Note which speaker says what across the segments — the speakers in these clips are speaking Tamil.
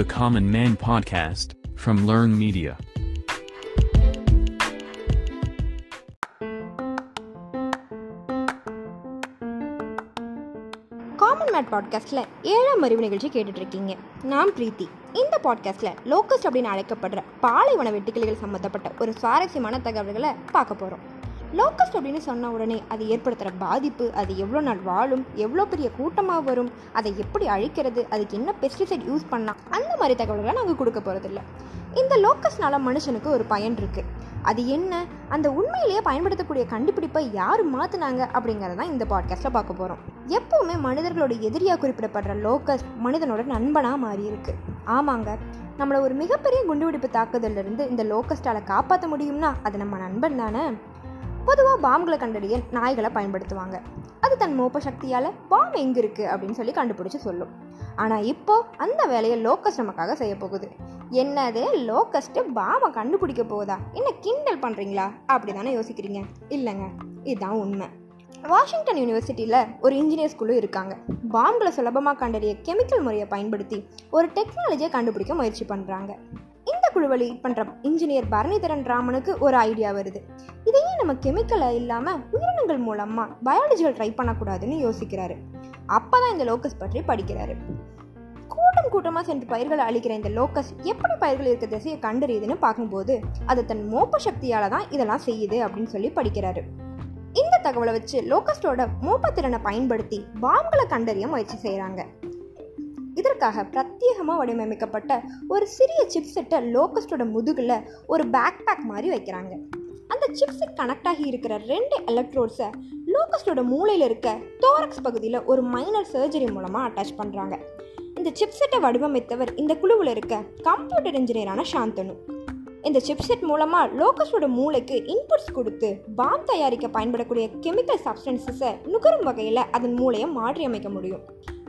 Speaker 1: the Common Man podcast from Learn Media.
Speaker 2: Common mate பாட்காஸ்ட்டில் ஏழாம் அறிவு நிகழ்ச்சி கேட்டுட்டு இருக்கீங்க நான் பிரீத்தி. இந்த பாட்காஸ்ட்டில் லோக்கஸ்ட் அப்படின்னு அழைக்கப்படுற பாலைவன வெட்டுக்கிளிகள் சம்மந்தப்பட்ட ஒரு சுவாரஸ்யமான தகவல்களை பார்க்க போகிறோம் லோக்கஸ்ட் அப்படின்னு சொன்ன உடனே அது ஏற்படுத்துகிற பாதிப்பு அது எவ்வளோ நாள் வாழும் எவ்வளோ பெரிய கூட்டமாக வரும் அதை எப்படி அழிக்கிறது அதுக்கு என்ன பெஸ்டிசைட் யூஸ் பண்ணால் அந்த மாதிரி தகவல்களை நாங்கள் கொடுக்க போகிறதில்ல இந்த லோக்கஸ்னால மனுஷனுக்கு ஒரு பயன் இருக்குது அது என்ன? அந்த உண்மையிலேயே பயன்படுத்தக்கூடிய கண்டுபிடிப்பை யார் மாற்றினாங்க அப்படிங்கிறத இந்த பாட்காஸ்ட்டில் பார்க்க போகிறோம் எப்போவுமே மனிதர்களோட எதிரியாக குறிப்பிடப்படுற லோக்கஸ் மனிதனோட நண்பனாக மாறி இருக்கு. ஆமாங்க நம்மளை ஒரு மிகப்பெரிய குண்டுவெடிப்பு தாக்குதலிருந்து இந்த லோக்கஸ்டால் காப்பாற்ற முடியும்னா அது நம்ம நண்பன் தானே? பொதுவாக பாம்களை கண்டறிய நாய்களை பயன்படுத்துவாங்க. அது தன் மோப்ப சக்தியால் பாம் எங்கே இருக்குது அப்படின்னு சொல்லி கண்டுபிடிச்சி சொல்லும். ஆனால் இப்போ அந்த வேலையை லோக்கஸ்ட் நமக்காக செய்ய போகுது. என்னது? லோக்கஸ்ட்டு பாமை கண்டுபிடிக்க போகுதா? என்ன கிண்டல் பண்ணுறீங்களா அப்படி தானே யோசிக்கிறீங்க. இல்லைங்க இதுதான் உண்மை. வாஷிங்டன் யூனிவர்சிட்டியில் ஒரு இன்ஜினியர் ஸ்கூலும் இருக்காங்க. பாம்களை சுலபமாக கண்டறிய கெமிக்கல் முறையை பயன்படுத்தி ஒரு டெக்னாலஜியை கண்டுபிடிக்க முயற்சி பண்ணுறாங்க குழுவை லீட் பண்ணுற இன்ஜினியர் பரணிதரன் ராமனுக்கு ஒரு ஐடியா வருது. இதையே நம்ம கெமிக்கலை இல்லாமல் உயிரினங்கள் மூலமாக பயாலஜிகள் ட்ரை பண்ணக்கூடாதுன்னு யோசிக்கிறாரு. அப்போ தான் இந்த லோக்கஸ் பற்றி படிக்கிறாரு. கூட்டம் கூட்டமாக சென்று பயிர்களை அழிக்கிற இந்த லோக்கஸ் எப்படி பயிர்கள் இருக்க திசையை கண்டறியுதுன்னு பார்க்கும்போது அது தன் மோப்ப சக்தியால் தான் இதெல்லாம் செய்யுது அப்படின்னு சொல்லி படிக்கிறாரு. இந்த தகவலை வச்சு லோக்கஸ்டோட மோப்பத்திறனை பயன்படுத்தி பாம்களை கண்டறிய முயற்சி செய்கிறாங்க இதற்காக பிரத்யேகமாக வடிவமைக்கப்பட்ட ஒரு சிறிய சிப்செட்டை லோக்கஸ்டோட முதுகில் ஒரு பேக் பேக் மாதிரி வைக்கிறாங்க. அந்த சிப் கனெக்ட் ஆகி இருக்கிற ரெண்டு எலக்ட்ரோட்ஸை லோக்கஸ்டோட மூளையில் இருக்க தோரக்ஸ் பகுதியில் ஒரு மைனர் சர்ஜரி மூலமாக அட்டாச் பண்ணுறாங்க இந்த சிப்செட்டை வடிவமைத்தவர் இந்த குழுவில் இருக்க கம்ப்யூட்டர் இன்ஜினியரான சாந்தனு. இந்த சிப்செட் மூலமாக லோக்கஸோட மூளைக்கு இன்புட்ஸ் கொடுத்து பாம் தயாரிக்க பயன்படக்கூடிய கெமிக்கல் சப்ஸ்டன்சஸை நுகரும் வகையில் அதன் மூளையை மாற்றி அமைக்க முடியும்.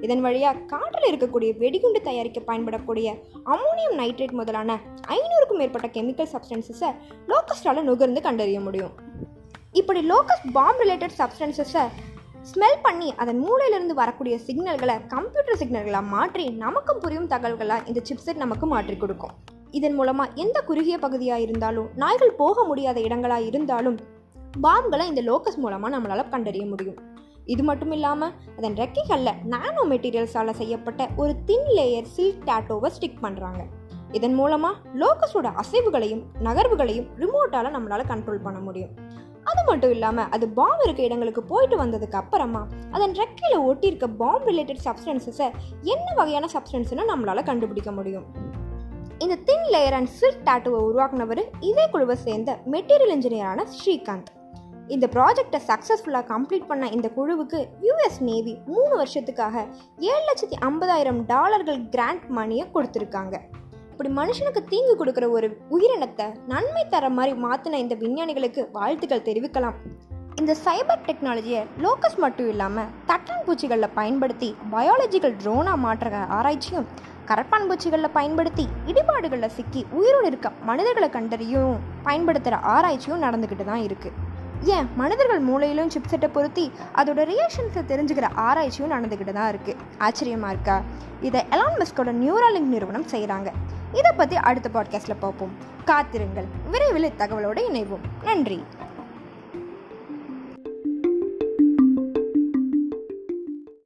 Speaker 2: இதன் வழியாக காற்றில் இருக்கக்கூடிய வெடிகுண்டு தயாரிக்க பயன்படக்கூடிய அமோனியம் நைட்ரேட் முதலான ஐநூறுக்கும் மேற்பட்ட கெமிக்கல் சப்ஸ்டன்சஸை லோக்கஸ்டால் நுகர்ந்து கண்டறிய முடியும். இப்படி லோக்கஸ் பாம்பு ரிலேட்டட் சப்ஸ்டன்சஸை ஸ்மெல் பண்ணி அதன் மூளையிலிருந்து வரக்கூடிய சிக்னல்களை கம்ப்யூட்டர் சிக்னல்களாக மாற்றி நமக்கும் புரியும் தகவல்களாக இந்த சிப்செட் நமக்கு மாற்றி கொடுக்கும். இதன் மூலமாக எந்த குறுகிய பகுதியாக இருந்தாலும் நாய்கள் போக முடியாத இடங்களாக இருந்தாலும் பாம்புகளை இந்த லோக்கஸ் மூலமாக நம்மளால் கண்டறிய முடியும். இது மட்டும் இல்லாமல் அதன் ரெக்கைகளில் நானோ மெட்டீரியல்ஸால் செய்யப்பட்ட ஒரு தின் லேயர் சில்க் டேட்டோவை ஸ்டிக் பண்ணுறாங்க இதன் மூலமாக லோக்கஸோட அசைவுகளையும் நகர்வுகளையும் ரிமோட்டால் நம்மளால் கண்ட்ரோல் பண்ண முடியும். அது மட்டும் இல்லாமல் அது பாம் இருக்க இடங்களுக்கு போயிட்டு வந்ததுக்கு அப்புறமா அதன் ரெக்கையில் ஒட்டியிருக்க பாம் ரிலேட்டட் சப்ஸ்டன்சஸை என்ன வகையான சப்ஸ்டன்ஸ்னு நம்மளால் கண்டுபிடிக்க முடியும். இந்த தின் லேயர் அண்ட் சில்க் டாட்டுவை உருவாக்குனவர் இதே குழுவை சேர்ந்த மெட்டீரியல் இன்ஜினியரான ஸ்ரீகாந்த். இந்த ப்ராஜெக்டை சக்ஸஸ்ஃபுல்லாக கம்ப்ளீட் பண்ண இந்த குழுவுக்கு யூஎஸ் நேவி மூணு வருஷத்துக்காக ஏழு லட்சத்தி ஐம்பதாயிரம் டாலர்கள் கிராண்ட் மணியை கொடுத்துருக்காங்க. இப்படி மனுஷனுக்கு தீங்கு கொடுக்குற ஒரு உயிரினத்தை நன்மை தர மாதிரி மாற்றின இந்த விஞ்ஞானிகளுக்கு வாழ்த்துக்கள் தெரிவிக்கலாம். இந்த சைபர் டெக்னாலஜியை லோக்கஸ் மட்டும் இல்லாமல் தட்டான் பூச்சிகளில் பயன்படுத்தி பயாலஜிக்கல் ட்ரோனாக மாற்றுற ஆராய்ச்சியும் கரப்பான் பூச்சிகளில் பயன்படுத்தி இடிபாடுகளில் சிக்கி உயிரோடு இருக்க மனிதர்களை கண்டறியும் பயன்படுத்துகிற ஆராய்ச்சியும் நடந்துக்கிட்டு தான் இருக்குது ஏன் மனிதர்கள் மூளையிலும் சிப்செட்டை பொருத்தி அதோட ரியாக்ஷன்ஸை தெரிஞ்சுக்கிற ஆராய்ச்சியும் நடந்துக்கிட்டு தான் இருக்குது ஆச்சரியமாக இருக்கா? இதை எலான் மஸ்கோட நியூராலிங்க் நிறுவனம் செய்கிறாங்க இதை பற்றி அடுத்த பாட்காஸ்ட்டில் பார்ப்போம். காத்திருங்கள். விரைவில் தகவலோடு இணைவோம். நன்றி.